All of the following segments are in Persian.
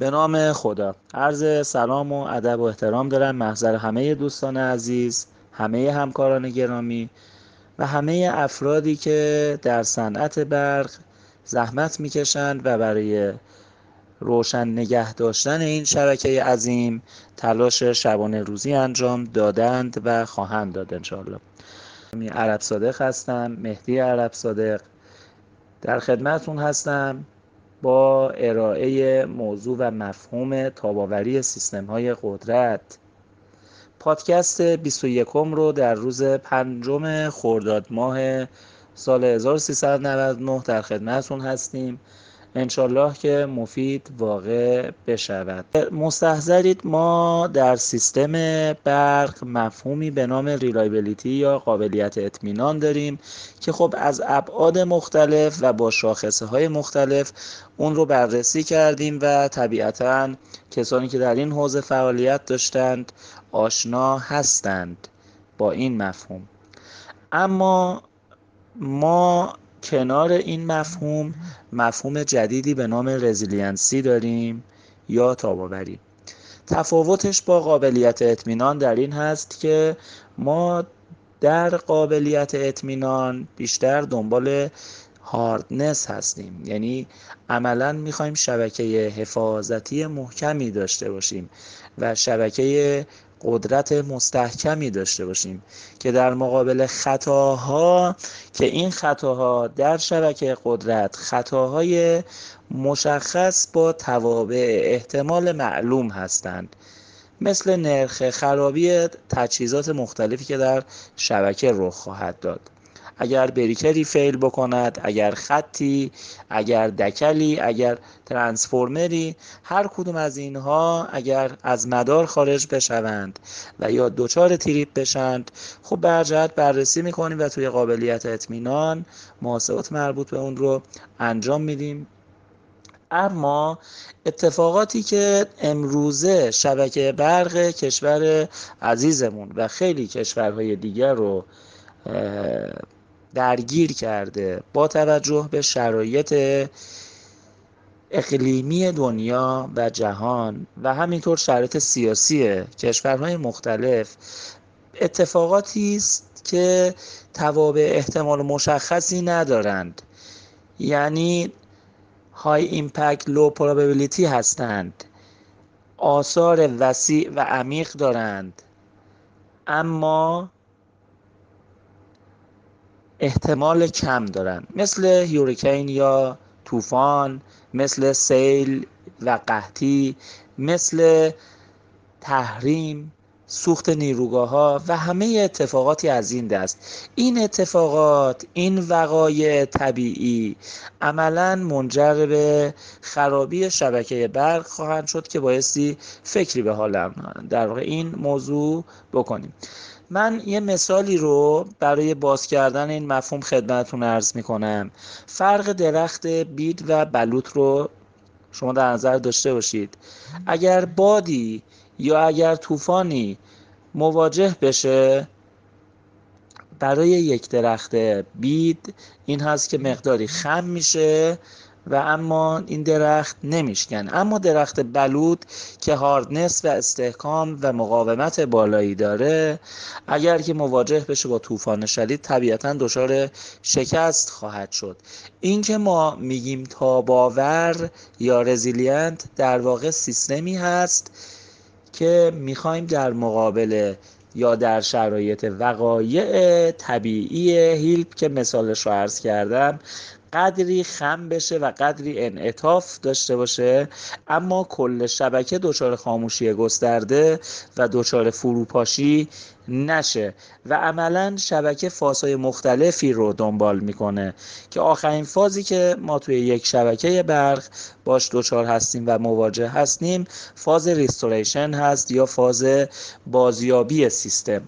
به نام خدا. عرض سلام و ادب و احترام دارم محضر همه دوستان عزیز همه همکاران گرامی و همه افرادی که در صنعت برق زحمت می‌کشند و برای روشن نگه داشتن این شبکه عظیم تلاش شبانه روزی انجام دادند و خواهند داد انشاءالله. عرب صادق هستم مهدی عرب صادق. در خدمتون هستم. با ارائه موضوع و مفهوم تاب‌آوری سیستم های قدرت. پادکست 21 رو در روز پنجم خرداد ماه سال 1399 در خدمتون هستیم. انشالله که مفید واقع بشود. مستحضرید ما در سیستم برق مفهومی به نام reliability یا قابلیت اطمینان داریم که خب از ابعاد مختلف و با شاخصه های مختلف اون رو بررسی کردیم و طبیعتا کسانی که در این حوزه فعالیت داشتند آشنا هستند با این مفهوم. اما ما کنار این مفهوم مفهوم جدیدی به نام resiliency داریم یا تاب‌آوری. تفاوتش با قابلیت اطمینان در این هست که ما در قابلیت اطمینان بیشتر دنبال هاردنس هستیم. یعنی عملا می‌خوایم شبکه حفاظتی محکمی داشته باشیم و شبکه قدرت مستحکمی داشته باشیم که در مقابل خطاها که این خطاها در شبکه قدرت خطاهای مشخص با توابع احتمال معلوم هستند. مثل نرخ خرابی تجهیزات مختلفی که در شبکه رخ خواهد داد. اگر بریکری فیل بکند اگر خطی اگر دکلی اگر ترانسفورمری هر کدوم از اینها اگر از مدار خارج بشوند و یا دچار تریپ بشند خب برجهت بررسی می‌کنیم و توی قابلیت اطمینان محاسبات مربوط به اون رو انجام میدیم. اما اتفاقاتی که امروزه شبکه برق کشور عزیزمون و خیلی کشورهای دیگر رو درگیر کرده با توجه به شرایط اقلیمی دنیا و جهان و همینطور شرایط سیاسی کشورهای مختلف اتفاقاتی است که توابع احتمال مشخصی ندارند. یعنی های ایمپکت لو پروبابیلیتی هستند. آثار وسیع و عمیق دارند. اما احتمال کم دارن. مثل هیوریکین یا طوفان مثل سیل و قحطی مثل تحریم سوخت نیروگاه ها و همه اتفاقاتی از این دست. این اتفاقات این وقایع طبیعی عملا منجر به خرابی شبکه برق خواهند شد که بایستی فکری به حال در واقع این موضوع بکنیم. من یه مثالی رو برای باز کردن این مفهوم خدمتتون ارز می‌کنم. فرق درخت بید و بلوط رو شما در نظر داشته باشید. اگر بادی یا اگر طوفانی مواجه بشه برای یک درخت بید این هست که مقداری خم میشه و اما این درخت نمیشکنه. اما درخت بلوط که hardness و استحکام و مقاومت بالایی داره اگر که مواجه بشه با طوفان شدید طبیعتا دچار شکست خواهد شد. این که ما میگیم تاب‌آور یا resilient در واقع سیستمی هست که می‌خوایم در مقابل یا در شرایط وقایع طبیعی هیلپ که مثالش رو عرض کردم قدری خم بشه و قدری انعطاف داشته باشه اما کل شبکه دچار خاموشی گسترده و دچار فروپاشی نشه و عملا شبکه فازهای مختلفی رو دنبال می‌کنه که آخرین فازی که ما توی یک شبکه برق باش دچار هستیم و مواجه هستیم فاز restoration هست یا فاز بازیابی سیستم.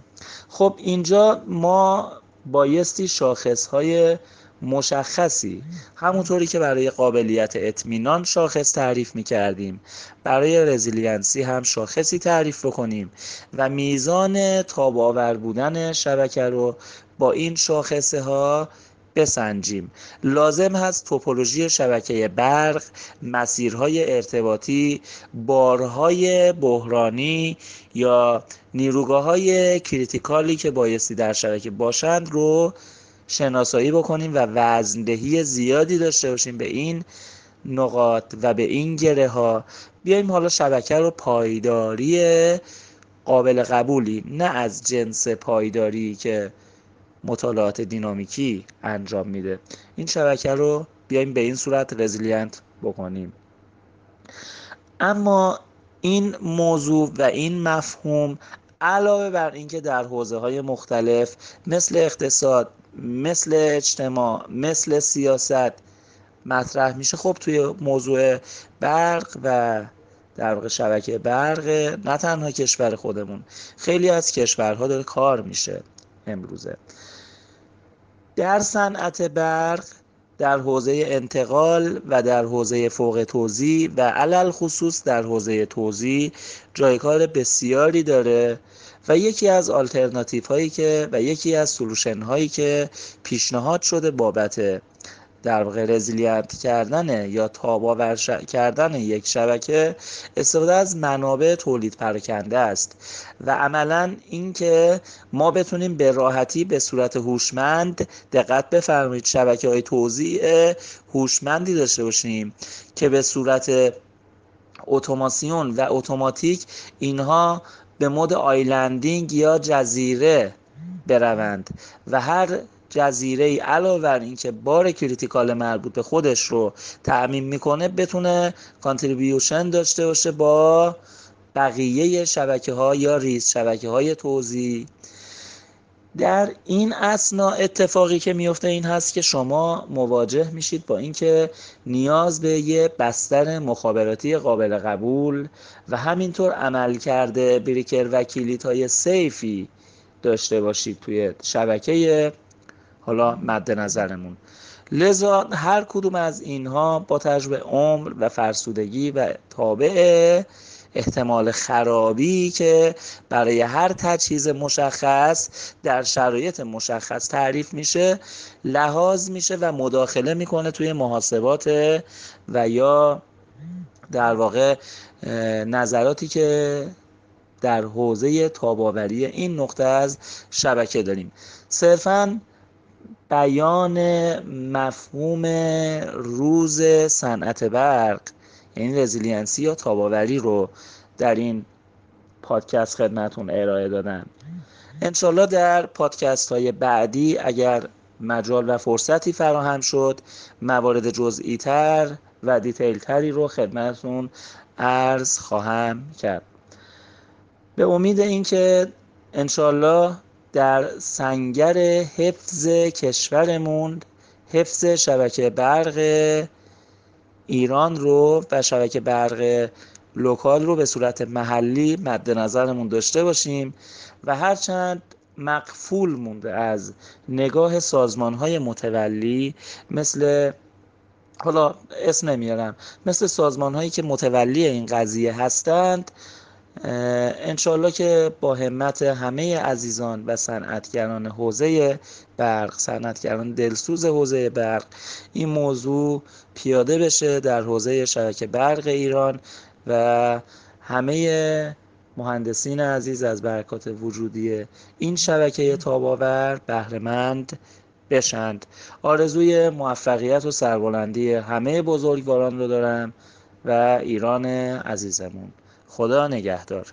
خب اینجا ما بایستی شاخص های مشخصی. همونطوری که برای قابلیت اطمینان شاخص تعریف می کردیم برای resiliency هم شاخصی تعریف بکنیم و میزان تاب‌آور بودن شبکه رو با این شاخصه ها بسنجیم. لازم هست توپولوژی شبکه برق مسیرهای ارتباطی بارهای بحرانی یا نیروگاه های کریتیکالی که بایستی در شبکه باشند رو شناسایی بکنیم و وزندهی زیادی داشته باشیم به این نقاط و به این گره ها. بیایم حالا شبکه رو پایداری قابل قبولی نه از جنس پایداری که مطالعات دینامیکی انجام میده. این شبکه رو بیایم به این صورت رزیلینت بکنیم. اما این موضوع و این مفهوم علاوه بر اینکه در حوزه های مختلف مثل اقتصاد مثل اجتماع مثل سیاست مطرح میشه. خب توی موضوع برق و در واقع شبکه برق نه تنها کشور خودمون خیلی از کشورها داره کار میشه امروزه. در صنعت برق در حوزه انتقال و در حوزه فوق توزیع و علی‌الخصوص در حوزه توزیع جای کار بسیاری داره و یکی از آلترناتیف هایی که و یکی از solution هایی که پیشنهاد شده بابت در واقع resilient کردن یا تاب‌آور کردن یک شبکه استفاده از منابع تولید پراکنده است. و عملا اینکه ما بتونیم به راحتی به صورت هوشمند دقت بفرمایید شبکه های توزیع هوشمندی داشته باشیم که به صورت اتوماسیون و اتوماتیک اینها به mode islanding یا جزیره بروند. و هر جزیره ای علاوه بر اینکه بار critical مربوط به خودش رو تامین می‌کنه بتونه contribution داشته باشه با بقیه شبکه ها یا ریز شبکه های توزیع. در این اثنا اتفاقی که میفته این هست که شما مواجه میشید با اینکه نیاز به یه بستر مخابراتی قابل قبول و همینطور عملکرد breaker و کلید های safe ی داشته باشید توی شبکه حالا مد نظرمون. لذا هر کدوم از اینها با تجربه عمر و فرسودگی و تابع احتمال خرابی که برای هر تجهیز مشخص در شرایط مشخص تعریف میشه لحاظ میشه و مداخله می‌کنه توی محاسبات و یا در واقع نظراتی که در حوزه تاباوری این نقطه از شبکه داریم. صرفاً بیان مفهوم روز صنعت برق یعنی resiliency یا تاب‌آوری رو در این پادکست خدمتون ارائه دادم. انشالله در پادکست های بعدی اگر مجال و فرصتی فراهم شد موارد جزئی تر و detail تری رو خدمتون عرض خواهم کرد. به امید اینکه انشالله در سنگر حفظ کشورمون حفظ شبکه برق ایران رو و شبکه برق لوکال رو به صورت محلی مد نظرمون داشته باشیم و هرچند مقفول مونده از نگاه سازمان های متولی مثل حالا اسم نمیارم مثل سازمان هایی که متولی این قضیه هستند انشالله که با همت همه عزیزان و صنعتگران حوزه برق صنعتگران دلسوز حوزه برق این موضوع پیاده بشه در حوزه شبکه برق ایران و همه مهندسین عزیز از برکات وجودی این شبکه تاباور بهرهمند بشند. آرزوی موفقیت و سربلندی همه بزرگواران رو دارم و ایران عزیزمون. خدا نگهدار.